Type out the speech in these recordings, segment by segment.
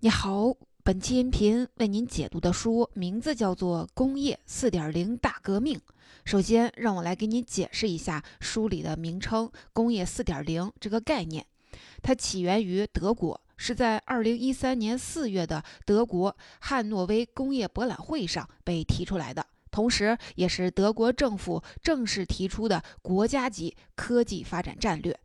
你好，本期音频为您解读的书名字叫做《工业4.0大革命》。首先，让我来给你解释一下书里的名称“工业 4.0” 这个概念。它起源于德国，是在2013年4月的德国汉诺威工业博览会上被提出来的，同时也是德国政府正式提出的国家级科技发展战略。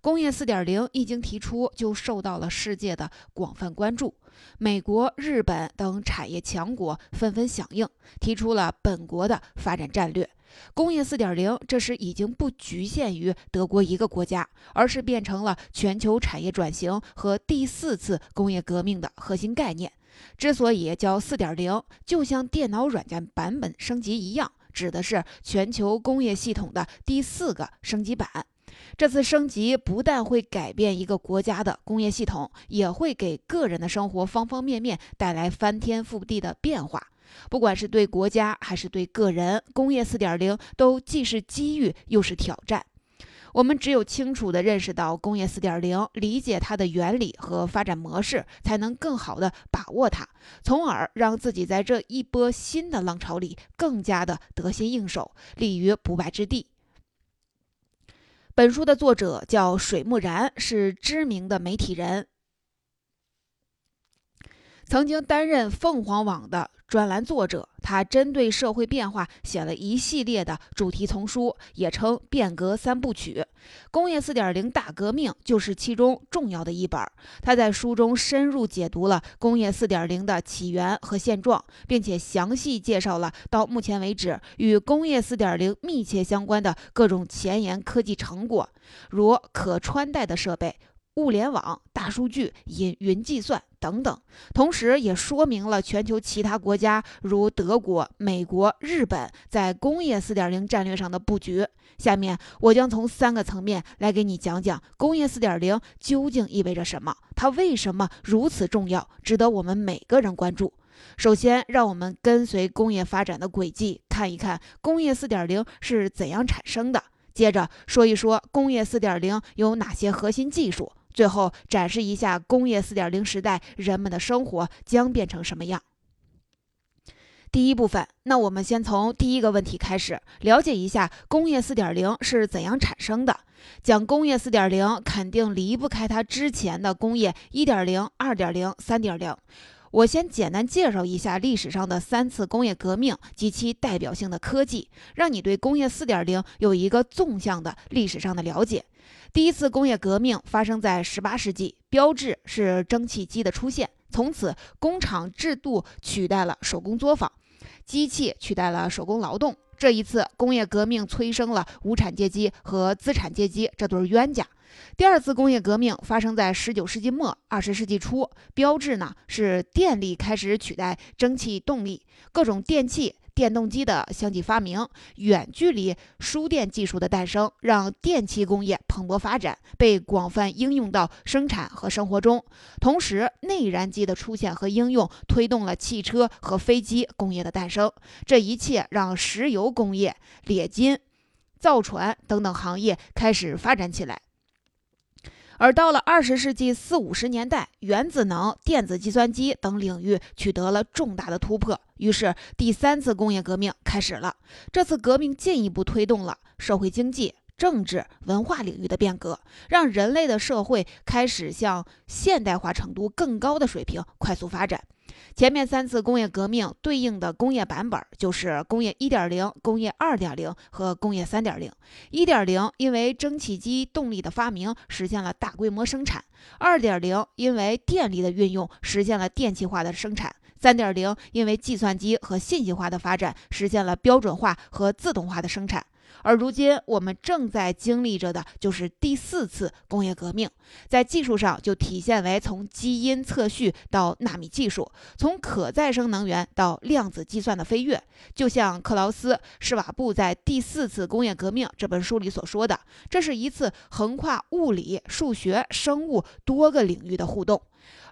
工业4.0一经提出，就受到了世界的广泛关注。美国、日本等产业强国纷纷响应，提出了本国的发展战略。工业4.0这时已经不局限于德国一个国家，而是变成了全球产业转型和第四次工业革命的核心概念。之所以叫4.0，就像电脑软件版本升级一样，指的是全球工业系统的第四个升级版。这次升级不但会改变一个国家的工业系统，也会给个人的生活方方面面带来翻天覆地的变化。不管是对国家还是对个人，工业4.0都既是机遇又是挑战。我们只有清楚地认识到工业4.0，理解它的原理和发展模式，才能更好地把握它，从而让自己在这一波新的浪潮里更加的得心应手，立于不败之地。本书的作者叫水木然，是知名的媒体人，曾经担任凤凰网的专栏作者。他针对社会变化写了一系列的主题丛书，也称“变革三部曲”。工业4.0大革命就是其中重要的一本。他在书中深入解读了工业4.0的起源和现状，并且详细介绍了到目前为止与工业4.0密切相关的各种前沿科技成果，如可穿戴的设备。物联网、大数据、云云计算等等，同时也说明了全球其他国家如德国、美国、日本在工业4.0战略上的布局。下面我将从三个层面来给你讲讲工业4.0究竟意味着什么，它为什么如此重要，值得我们每个人关注。首先，让我们跟随工业发展的轨迹，看一看工业4.0是怎样产生的。接着说一说工业4.0有哪些核心技术。最后展示一下工业4.0时代人们的生活将变成什么样。第一部分，那我们先从第一个问题开始，了解一下工业4.0是怎样产生的。讲工业4.0，肯定离不开它之前的工业1.0、2.0、3.0。我先简单介绍一下历史上的三次工业革命及其代表性的科技，让你对工业4.0有一个纵向的历史上的了解。第一次工业革命发生在十八世纪，标志是蒸汽机的出现。从此，工厂制度取代了手工作坊，机器取代了手工劳动。这一次工业革命催生了无产阶级和资产阶级这对冤家。第二次工业革命发生在十九世纪末、二十世纪初，标志呢是电力开始取代蒸汽动力，各种电器。电动机的相继发明，远距离输电技术的诞生，让电气工业蓬勃发展，被广泛应用到生产和生活中。同时，内燃机的出现和应用，推动了汽车和飞机工业的诞生。这一切让石油工业、冶金、造船等等行业开始发展起来。而到了二十世纪四五十年代，原子能、电子计算机等领域取得了重大的突破，于是第三次工业革命开始了。这次革命进一步推动了社会经济、政治、文化领域的变革，让人类的社会开始向现代化程度更高的水平快速发展。前面三次工业革命对应的工业版本就是工业1.0、工业2.0和工业3.0。1.0因为蒸汽机动力的发明实现了大规模生产，2.0因为电力的运用实现了电气化的生产，3.0因为计算机和信息化的发展实现了标准化和自动化的生产。而如今，我们正在经历着的就是第四次工业革命，在技术上就体现为从基因测序到纳米技术，从可再生能源到量子计算的飞跃。就像克劳斯·施瓦布在《第四次工业革命》这本书里所说的，这是一次横跨物理、数学、生物多个领域的互动。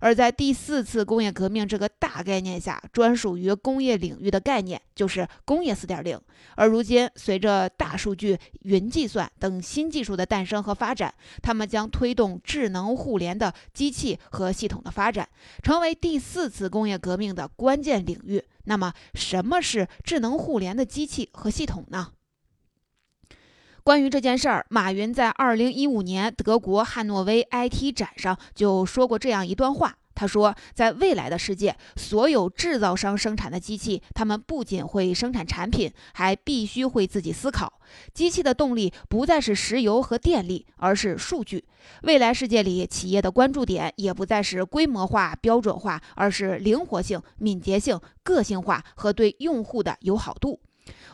而在第四次工业革命这个大概念下，专属于工业领域的概念就是工业4.0。而如今，随着大数据、云计算等新技术的诞生和发展，它们将推动智能互联的机器和系统的发展，成为第四次工业革命的关键领域。那么，什么是智能互联的机器和系统呢？关于这件事儿，马云在二零一五年德国汉诺威 IT 展上就说过这样一段话。他说，在未来的世界，所有制造商生产的机器，他们不仅会生产产品，还必须会自己思考。机器的动力不再是石油和电力，而是数据。未来世界里，企业的关注点也不再是规模化、标准化，而是灵活性、敏捷性、个性化和对用户的友好度。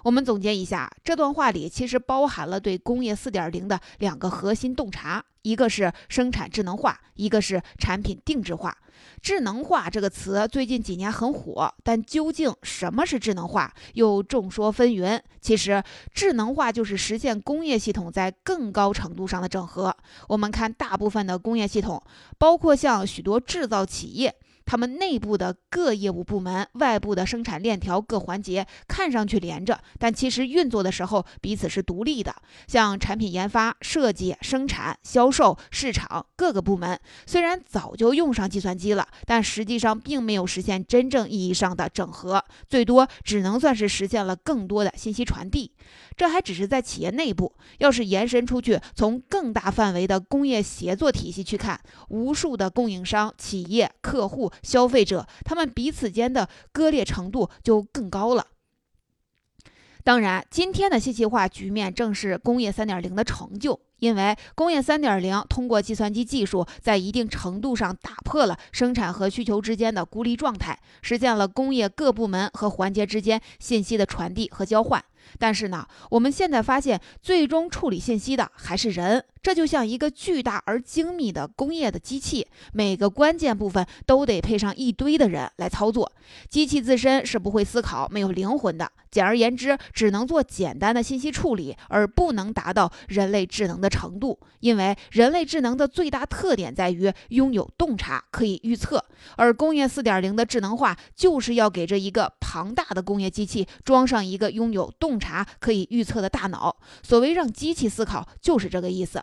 我们总结一下，这段话里其实包含了对工业四点零的两个核心洞察：一个是生产智能化，一个是产品定制化。智能化这个词最近几年很火，但究竟什么是智能化，又众说纷纭。其实，智能化就是实现工业系统在更高程度上的整合。我们看大部分的工业系统，包括像许多制造企业。他们内部的各业务部门、外部的生产链条各环节看上去连着，但其实运作的时候彼此是独立的。像产品研发、设计、生产、销售、市场各个部门，虽然早就用上计算机了，但实际上并没有实现真正意义上的整合，最多只能算是实现了更多的信息传递。这还只是在企业内部，要是延伸出去，从更大范围的工业协作体系去看，无数的供应商、企业、客户。消费者他们彼此间的割裂程度就更高了。当然，今天的信息化局面正是工业三点零的成就，因为工业三点零通过计算机技术，在一定程度上打破了生产和需求之间的孤立状态，实现了工业各部门和环节之间信息的传递和交换。但是呢，我们现在发现，最终处理信息的还是人。这就像一个巨大而精密的工业的机器，每个关键部分都得配上一堆的人来操作。机器自身是不会思考、没有灵魂的。简而言之，只能做简单的信息处理，而不能达到人类智能的程度。因为人类智能的最大特点在于拥有洞察，可以预测。而工业四点零的智能化，就是要给这一个庞大的工业机器装上一个拥有洞察、可以预测的大脑。所谓让机器思考，就是这个意思。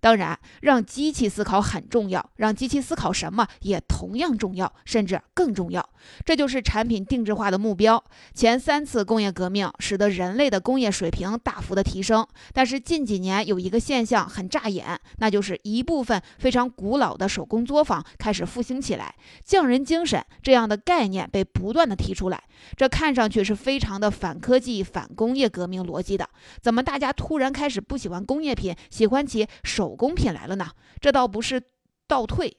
当然，让机器思考很重要，让机器思考什么也同样重要，甚至更重要。这就是产品定制化的目标。前三次工业革命使得人类的工业水平大幅的提升，但是近几年有一个现象很扎眼，那就是一部分非常古老的手工作坊开始复兴起来，匠人精神这样的概念被不断的提出来。这看上去是非常的反科技、反工业革命逻辑的。怎么大家突然开始不喜欢工业品，喜欢起手？手工品来了呢，这倒不是倒退。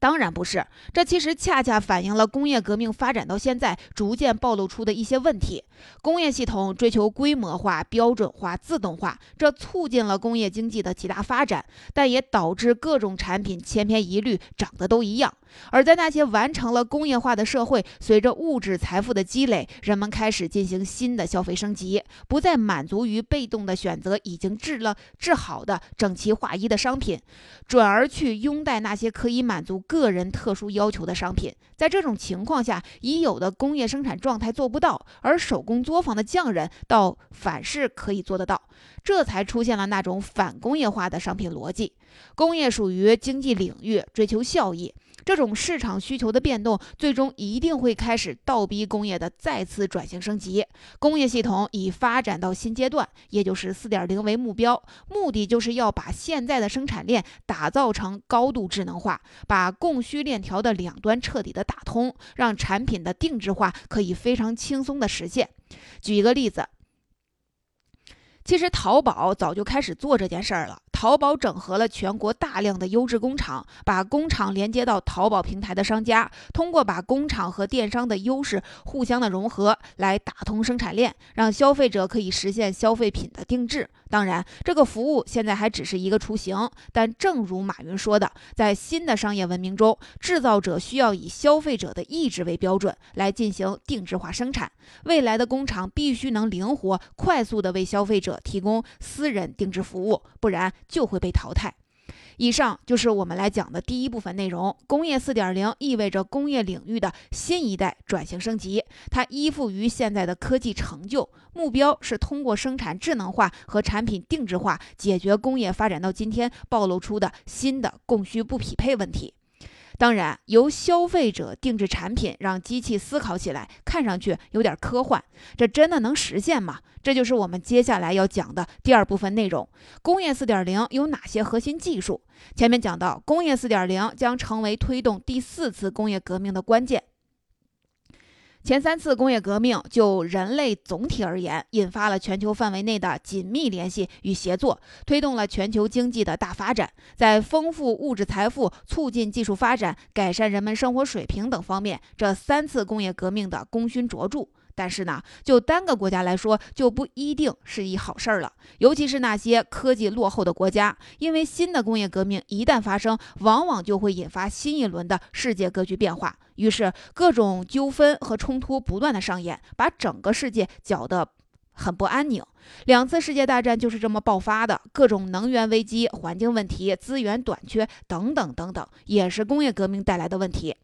当然不是，这其实恰恰反映了工业革命发展到现在逐渐暴露出的一些问题。工业系统追求规模化、标准化、自动化，这促进了工业经济的极大发展，但也导致各种产品千篇一律，长得都一样。而在那些完成了工业化的社会，随着物质财富的积累，人们开始进行新的消费升级，不再满足于被动的选择已经制了制好的整齐划一的商品，转而去拥戴那些可以满足。个人特殊要求的商品，在这种情况下，已有的工业生产状态做不到，而手工作坊的匠人倒反是可以做得到，这才出现了那种反工业化的商品逻辑。工业属于经济领域，追求效益。这种市场需求的变动，最终一定会开始倒逼工业的再次转型升级。工业系统已发展到新阶段，也就是四点零为目标，目的就是要把现在的生产链打造成高度智能化，把供需链条的两端彻底的打通，让产品的定制化可以非常轻松的实现。举一个例子，其实淘宝早就开始做这件事儿了。淘宝整合了全国大量的优质工厂，把工厂连接到淘宝平台的商家，通过把工厂和电商的优势互相的融合，来打通生产链，让消费者可以实现消费品的定制。当然，这个服务现在还只是一个雏形，但正如马云说的，在新的商业文明中，制造者需要以消费者的意志为标准来进行定制化生产。未来的工厂必须能灵活、快速地为消费者提供私人定制服务，不然。就会被淘汰。以上就是我们来讲的第一部分内容。工业四点零意味着工业领域的新一代转型升级，它依附于现在的科技成就，目标是通过生产智能化和产品定制化，解决工业发展到今天暴露出的新的供需不匹配问题。当然，由消费者定制产品，让机器思考起来，看上去有点科幻。这真的能实现吗？这就是我们接下来要讲的第二部分内容。工业四点零有哪些核心技术？前面讲到，工业四点零将成为推动第四次工业革命的关键。前三次工业革命就人类总体而言，引发了全球范围内的紧密联系与协作，推动了全球经济的大发展。在丰富物质财富、促进技术发展、改善人们生活水平等方面，这三次工业革命的功勋卓著。但是呢，就单个国家来说，就不一定是一好事儿了。尤其是那些科技落后的国家，因为新的工业革命一旦发生，往往就会引发新一轮的世界格局变化。于是，各种纠纷和冲突不断的上演，把整个世界搅得。很不安宁，两次世界大战就是这么爆发的。各种能源危机、环境问题、资源短缺等等等等，也是工业革命带来的问题。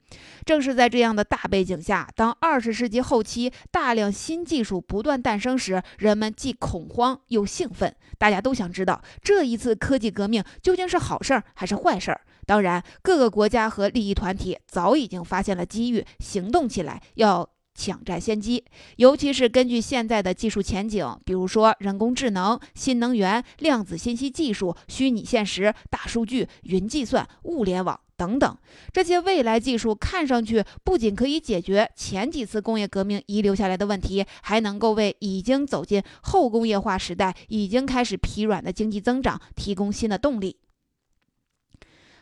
正是在这样的大背景下，当二十世纪后期大量新技术不断诞生时，人们既恐慌又兴奋。大家都想知道，这一次科技革命究竟是好事儿还是坏事儿？当然，各个国家和利益团体早已经发现了机遇，行动起来要。抢占先机，尤其是根据现在的技术前景，比如说人工智能、新能源、量子信息技术、虚拟现实、大数据、云计算、物联网等等这些未来技术，看上去不仅可以解决前几次工业革命遗留下来的问题，还能够为已经走进后工业化时代、已经开始疲软的经济增长提供新的动力。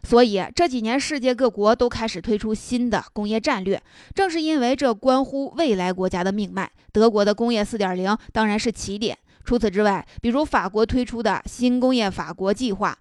所以这几年，世界各国都开始推出新的工业战略，正是因为这关乎未来国家的命脉。德国的工业4.0当然是起点。除此之外，比如法国推出的新工业法国计划，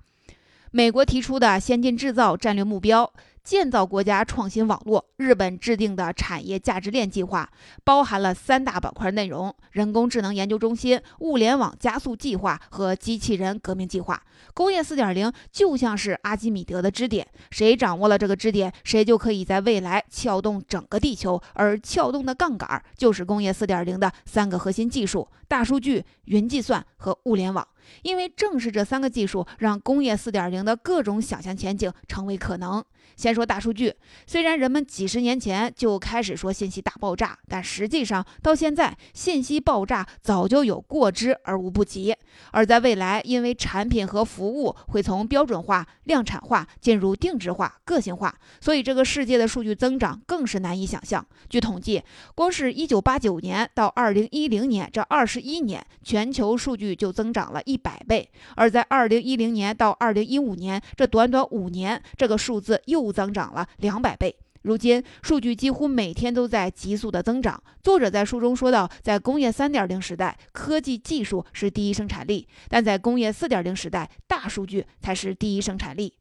美国提出的先进制造战略目标。建造国家创新网络。日本制定的产业价值链计划包含了三大板块内容：人工智能研究中心、物联网加速计划和机器人革命计划。工业四点零就像是阿基米德的支点，谁掌握了这个支点，谁就可以在未来撬动整个地球。而撬动的杠杆就是工业四点零的三个核心技术：大数据、云计算和物联网。因为正是这三个技术，让工业四点零的各种想象前景成为可能。先说大数据，虽然人们几十年前就开始说信息大爆炸，但实际上到现在，信息爆炸早就有过之而无不及。而在未来，因为产品和服务会从标准化、量产化进入定制化、个性化，所以这个世界的数据增长更是难以想象。据统计，光是一九八九年到二零一零年这二十一年，全球数据就增长了一百倍；而在二零一零年到二零一五年这短短五年，这个数字又增长了两百倍。如今，数据几乎每天都在急速的增长。作者在书中说到，在工业三点零时代，科技技术是第一生产力；但在工业四点零时代，大数据才是第一生产力。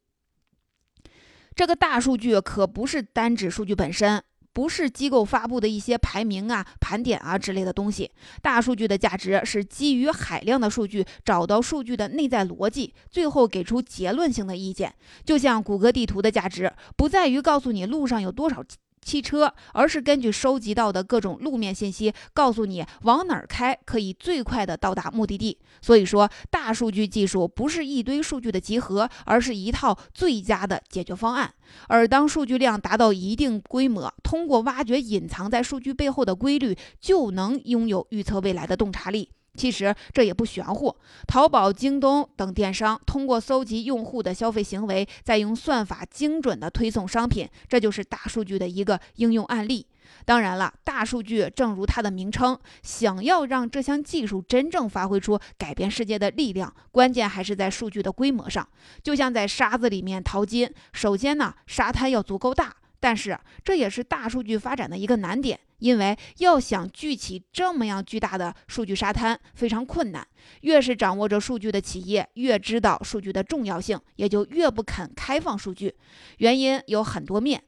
这个大数据可不是单指数据本身。不是机构发布的一些排名啊、盘点啊之类的东西。大数据的价值是基于海量的数据，找到数据的内在逻辑，最后给出结论性的意见。就像谷歌地图的价值，不在于告诉你路上有多少。汽车，而是根据收集到的各种路面信息，告诉你往哪儿开可以最快的到达目的地。所以说，大数据技术不是一堆数据的集合，而是一套最佳的解决方案。而当数据量达到一定规模，通过挖掘隐藏在数据背后的规律，就能拥有预测未来的洞察力。其实这也不玄乎，淘宝、京东等电商通过搜集用户的消费行为，再用算法精准的推送商品，这就是大数据的一个应用案例。当然了，大数据正如它的名称，想要让这项技术真正发挥出改变世界的力量，关键还是在数据的规模上。就像在沙子里面淘金，首先呢，沙滩要足够大。但是这也是大数据发展的一个难点，因为要想聚起这么样巨大的数据沙滩非常困难。越是掌握着数据的企业，越知道数据的重要性，也就越不肯开放数据。原因有很多面，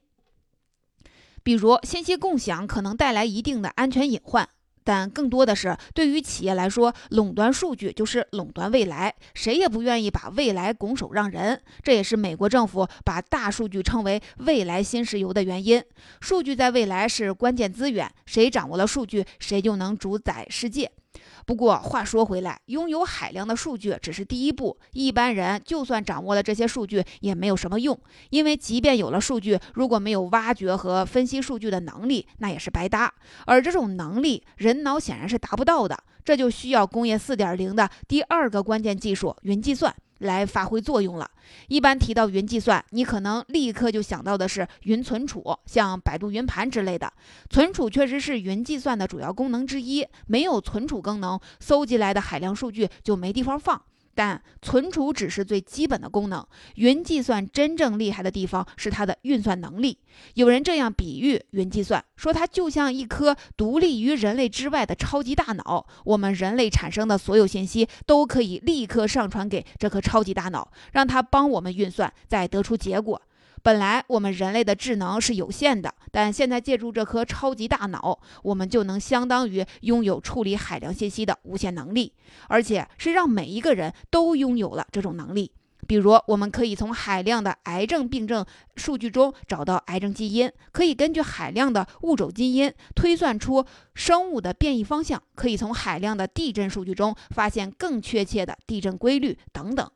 比如信息共享可能带来一定的安全隐患。但更多的是对于企业来说，垄断数据就是垄断未来，谁也不愿意把未来拱手让人。这也是美国政府把大数据称为未来新石油的原因。数据在未来是关键资源，谁掌握了数据，谁就能主宰世界。不过话说回来，拥有海量的数据只是第一步。一般人就算掌握了这些数据，也没有什么用，因为即便有了数据，如果没有挖掘和分析数据的能力，那也是白搭。而这种能力，人脑显然是达不到的。这就需要工业四点零的第二个关键技术——云计算。来发挥作用了。一般提到云计算，你可能立刻就想到的是云存储，像百度云盘之类的。存储确实是云计算的主要功能之一，没有存储功能，搜集来的海量数据就没地方放。但存储只是最基本的功能，云计算真正厉害的地方是它的运算能力。有人这样比喻云计算，说它就像一颗独立于人类之外的超级大脑，我们人类产生的所有信息都可以立刻上传给这颗超级大脑，让它帮我们运算，再得出结果。本来我们人类的智能是有限的，但现在借助这颗超级大脑，我们就能相当于拥有处理海量信息的无限能力，而且是让每一个人都拥有了这种能力。比如，我们可以从海量的癌症病症数据中找到癌症基因，可以根据海量的物种基因推算出生物的变异方向，可以从海量的地震数据中发现更确切的地震规律等等。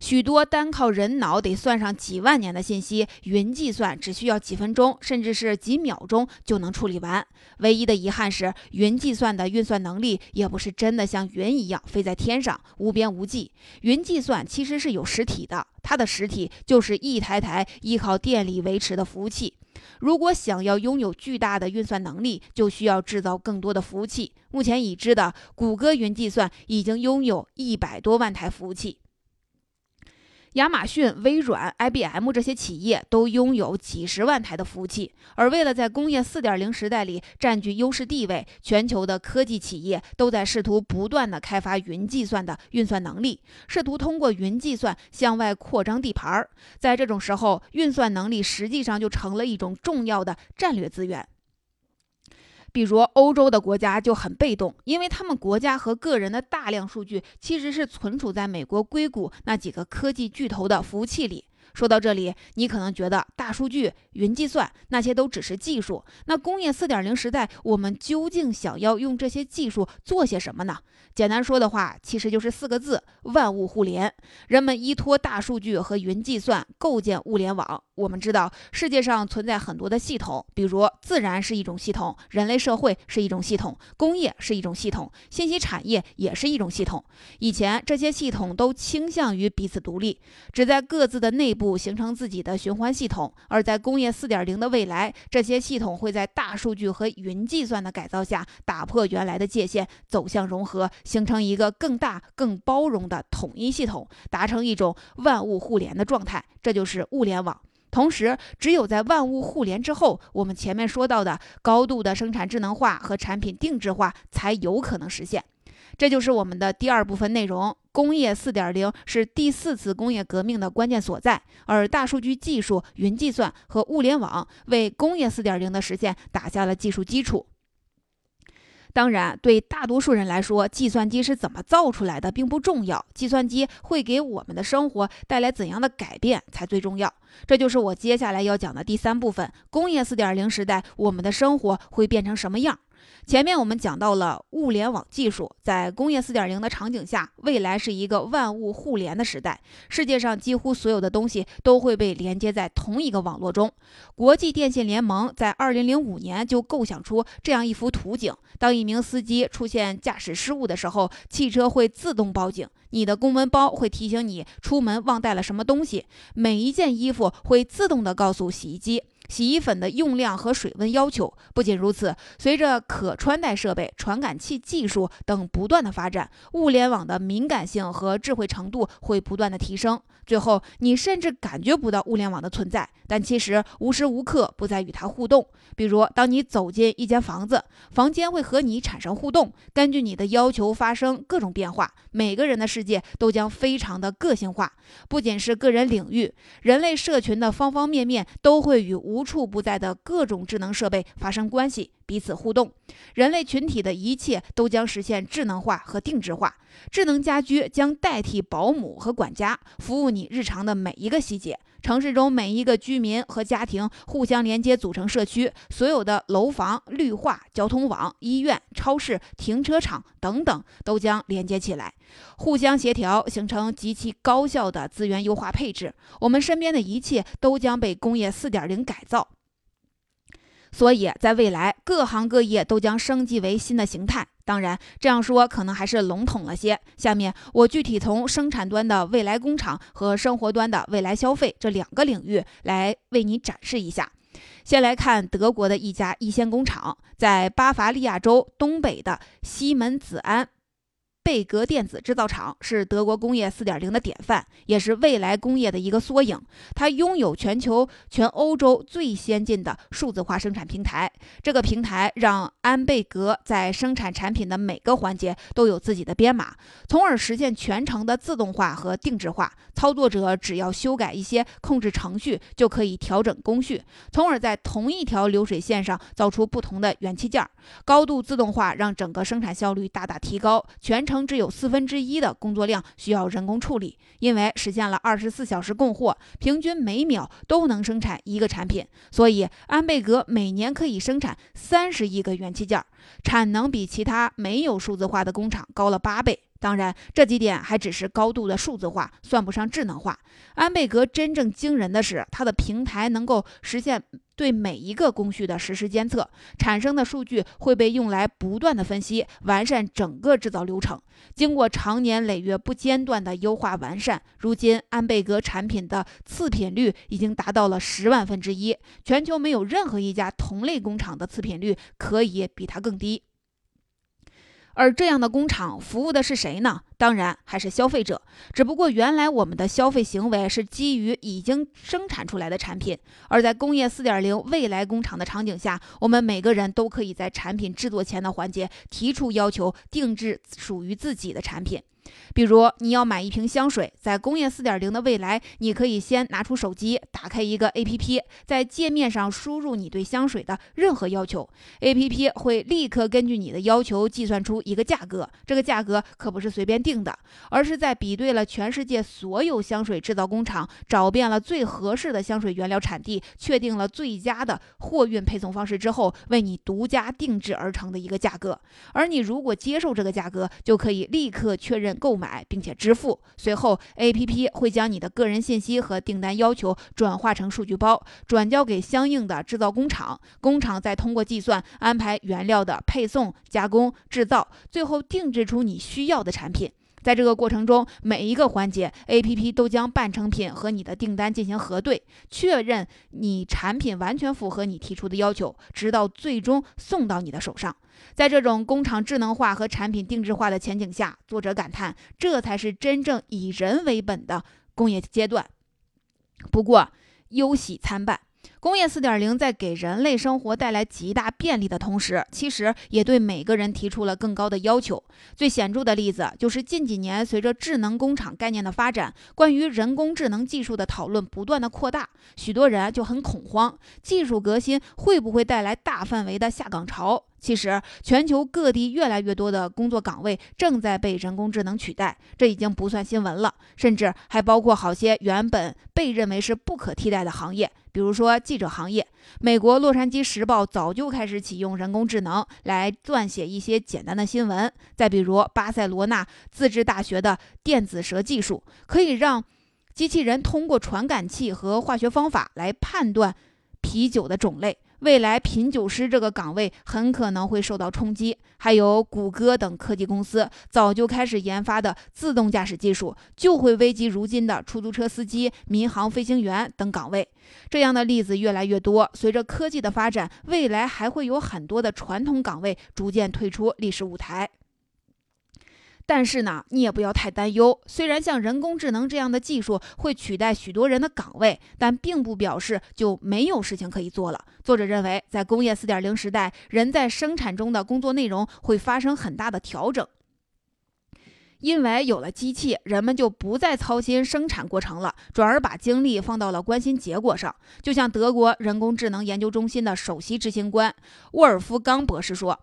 许多单靠人脑得算上几万年的信息，云计算只需要几分钟，甚至是几秒钟就能处理完。唯一的遗憾是，云计算的运算能力也不是真的像云一样飞在天上无边无际。云计算其实是有实体的，它的实体就是一台台依靠电力维持的服务器。如果想要拥有巨大的运算能力，就需要制造更多的服务器。目前已知的，谷歌云计算已经拥有一百多万台服务器。亚马逊、微软、IBM 这些企业都拥有几十万台的服务器，而为了在工业4.0时代里占据优势地位，全球的科技企业都在试图不断的开发云计算的运算能力，试图通过云计算向外扩张地盘儿。在这种时候，运算能力实际上就成了一种重要的战略资源。比如欧洲的国家就很被动，因为他们国家和个人的大量数据其实是存储在美国硅谷那几个科技巨头的服务器里。说到这里，你可能觉得大数据、云计算那些都只是技术。那工业四点零时代，我们究竟想要用这些技术做些什么呢？简单说的话，其实就是四个字：万物互联。人们依托大数据和云计算构建物联网。我们知道，世界上存在很多的系统，比如自然是一种系统，人类社会是一种系统，工业是一种系统，信息产业也是一种系统。以前这些系统都倾向于彼此独立，只在各自的内部形成自己的循环系统。而在工业四点零的未来，这些系统会在大数据和云计算的改造下，打破原来的界限，走向融合，形成一个更大、更包容的统一系统，达成一种万物互联的状态。这就是物联网。同时，只有在万物互联之后，我们前面说到的高度的生产智能化和产品定制化才有可能实现。这就是我们的第二部分内容。工业四点零是第四次工业革命的关键所在，而大数据技术、云计算和物联网为工业四点零的实现打下了技术基础。当然，对大多数人来说，计算机是怎么造出来的并不重要，计算机会给我们的生活带来怎样的改变才最重要。这就是我接下来要讲的第三部分：工业四点零时代，我们的生活会变成什么样？前面我们讲到了物联网技术，在工业四点零的场景下，未来是一个万物互联的时代。世界上几乎所有的东西都会被连接在同一个网络中。国际电信联盟在二零零五年就构想出这样一幅图景：当一名司机出现驾驶失误的时候，汽车会自动报警；你的公文包会提醒你出门忘带了什么东西；每一件衣服会自动的告诉洗衣机。洗衣粉的用量和水温要求。不仅如此，随着可穿戴设备、传感器技术等不断的发展，物联网的敏感性和智慧程度会不断的提升。最后，你甚至感觉不到物联网的存在，但其实无时无刻不在与它互动。比如，当你走进一间房子，房间会和你产生互动，根据你的要求发生各种变化。每个人的世界都将非常的个性化。不仅是个人领域，人类社群的方方面面都会与无无处不在的各种智能设备发生关系，彼此互动。人类群体的一切都将实现智能化和定制化。智能家居将代替保姆和管家，服务你日常的每一个细节。城市中每一个居民和家庭互相连接，组成社区。所有的楼房、绿化、交通网、医院、超市、停车场等等，都将连接起来，互相协调，形成极其高效的资源优化配置。我们身边的一切都将被工业四点零改造。所以在未来，各行各业都将升级为新的形态。当然，这样说可能还是笼统了些。下面我具体从生产端的未来工厂和生活端的未来消费这两个领域来为你展示一下。先来看德国的一家一线工厂，在巴伐利亚州东北的西门子安。贝格电子制造厂是德国工业4.0的典范，也是未来工业的一个缩影。它拥有全球、全欧洲最先进的数字化生产平台。这个平台让安贝格在生产产品的每个环节都有自己的编码，从而实现全程的自动化和定制化。操作者只要修改一些控制程序，就可以调整工序，从而在同一条流水线上造出不同的元器件。高度自动化让整个生产效率大大提高，全称只有四分之一的工作量需要人工处理，因为实现了二十四小时供货，平均每秒都能生产一个产品，所以安贝格每年可以生产三十亿个元器件，产能比其他没有数字化的工厂高了八倍。当然，这几点还只是高度的数字化，算不上智能化。安贝格真正惊人的是，它的平台能够实现对每一个工序的实时监测，产生的数据会被用来不断的分析，完善整个制造流程。经过长年累月不间断的优化完善，如今安贝格产品的次品率已经达到了十万分之一，全球没有任何一家同类工厂的次品率可以比它更低。而这样的工厂服务的是谁呢？当然还是消费者。只不过原来我们的消费行为是基于已经生产出来的产品，而在工业四点零未来工厂的场景下，我们每个人都可以在产品制作前的环节提出要求，定制属于自己的产品。比如你要买一瓶香水，在工业四点零的未来，你可以先拿出手机，打开一个 APP，在界面上输入你对香水的任何要求，APP 会立刻根据你的要求计算出一个价格。这个价格可不是随便定的，而是在比对了全世界所有香水制造工厂，找遍了最合适的香水原料产地，确定了最佳的货运配送方式之后，为你独家定制而成的一个价格。而你如果接受这个价格，就可以立刻确认。购买并且支付，随后 A P P 会将你的个人信息和订单要求转化成数据包，转交给相应的制造工厂，工厂再通过计算安排原料的配送、加工、制造，最后定制出你需要的产品。在这个过程中，每一个环节，A P P 都将半成品和你的订单进行核对，确认你产品完全符合你提出的要求，直到最终送到你的手上。在这种工厂智能化和产品定制化的前景下，作者感叹，这才是真正以人为本的工业阶段。不过，忧喜参半。工业四点零在给人类生活带来极大便利的同时，其实也对每个人提出了更高的要求。最显著的例子就是近几年随着智能工厂概念的发展，关于人工智能技术的讨论不断的扩大，许多人就很恐慌：技术革新会不会带来大范围的下岗潮？其实，全球各地越来越多的工作岗位正在被人工智能取代，这已经不算新闻了。甚至还包括好些原本被认为是不可替代的行业，比如说记者行业。美国《洛杉矶时报》早就开始启用人工智能来撰写一些简单的新闻。再比如，巴塞罗那自治大学的电子蛇技术，可以让机器人通过传感器和化学方法来判断啤酒的种类。未来品酒师这个岗位很可能会受到冲击，还有谷歌等科技公司早就开始研发的自动驾驶技术，就会危及如今的出租车司机、民航飞行员等岗位。这样的例子越来越多。随着科技的发展，未来还会有很多的传统岗位逐渐退出历史舞台。但是呢，你也不要太担忧。虽然像人工智能这样的技术会取代许多人的岗位，但并不表示就没有事情可以做了。作者认为，在工业4.0时代，人在生产中的工作内容会发生很大的调整。因为有了机器，人们就不再操心生产过程了，转而把精力放到了关心结果上。就像德国人工智能研究中心的首席执行官沃尔夫冈博士说。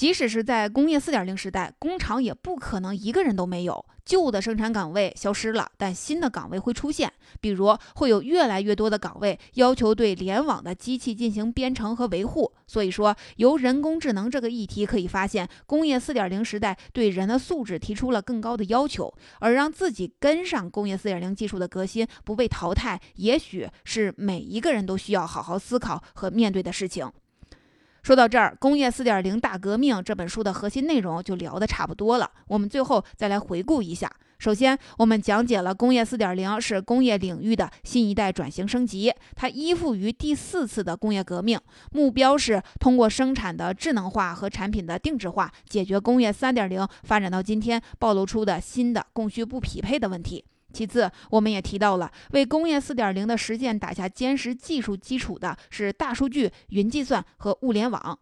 即使是在工业四点零时代，工厂也不可能一个人都没有。旧的生产岗位消失了，但新的岗位会出现。比如，会有越来越多的岗位要求对联网的机器进行编程和维护。所以说，由人工智能这个议题可以发现，工业四点零时代对人的素质提出了更高的要求，而让自己跟上工业四点零技术的革新，不被淘汰，也许是每一个人都需要好好思考和面对的事情。说到这儿，《工业4.0大革命》这本书的核心内容就聊得差不多了。我们最后再来回顾一下。首先，我们讲解了工业4.0是工业领域的新一代转型升级，它依附于第四次的工业革命，目标是通过生产的智能化和产品的定制化，解决工业3.0发展到今天暴露出的新的供需不匹配的问题。其次，我们也提到了为工业4.0的实践打下坚实技术基础的是大数据、云计算和物联网。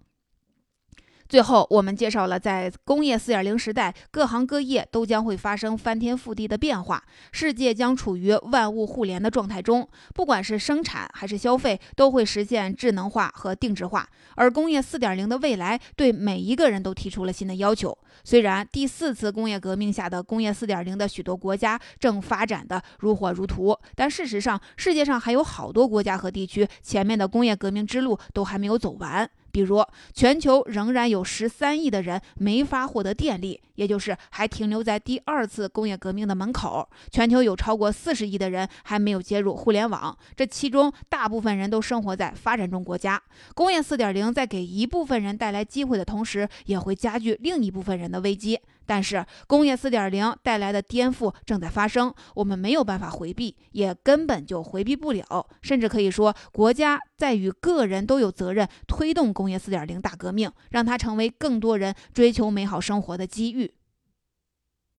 最后，我们介绍了在工业4.0时代，各行各业都将会发生翻天覆地的变化，世界将处于万物互联的状态中，不管是生产还是消费，都会实现智能化和定制化。而工业4.0的未来，对每一个人都提出了新的要求。虽然第四次工业革命下的工业4.0的许多国家正发展的如火如荼，但事实上，世界上还有好多国家和地区，前面的工业革命之路都还没有走完。比如，全球仍然有十三亿的人没法获得电力，也就是还停留在第二次工业革命的门口。全球有超过四十亿的人还没有接入互联网，这其中大部分人都生活在发展中国家。工业四点零在给一部分人带来机会的同时，也会加剧另一部分人的危机。但是，工业四点零带来的颠覆正在发生，我们没有办法回避，也根本就回避不了。甚至可以说，国家在与个人都有责任推动工业四点零大革命，让它成为更多人追求美好生活的机遇。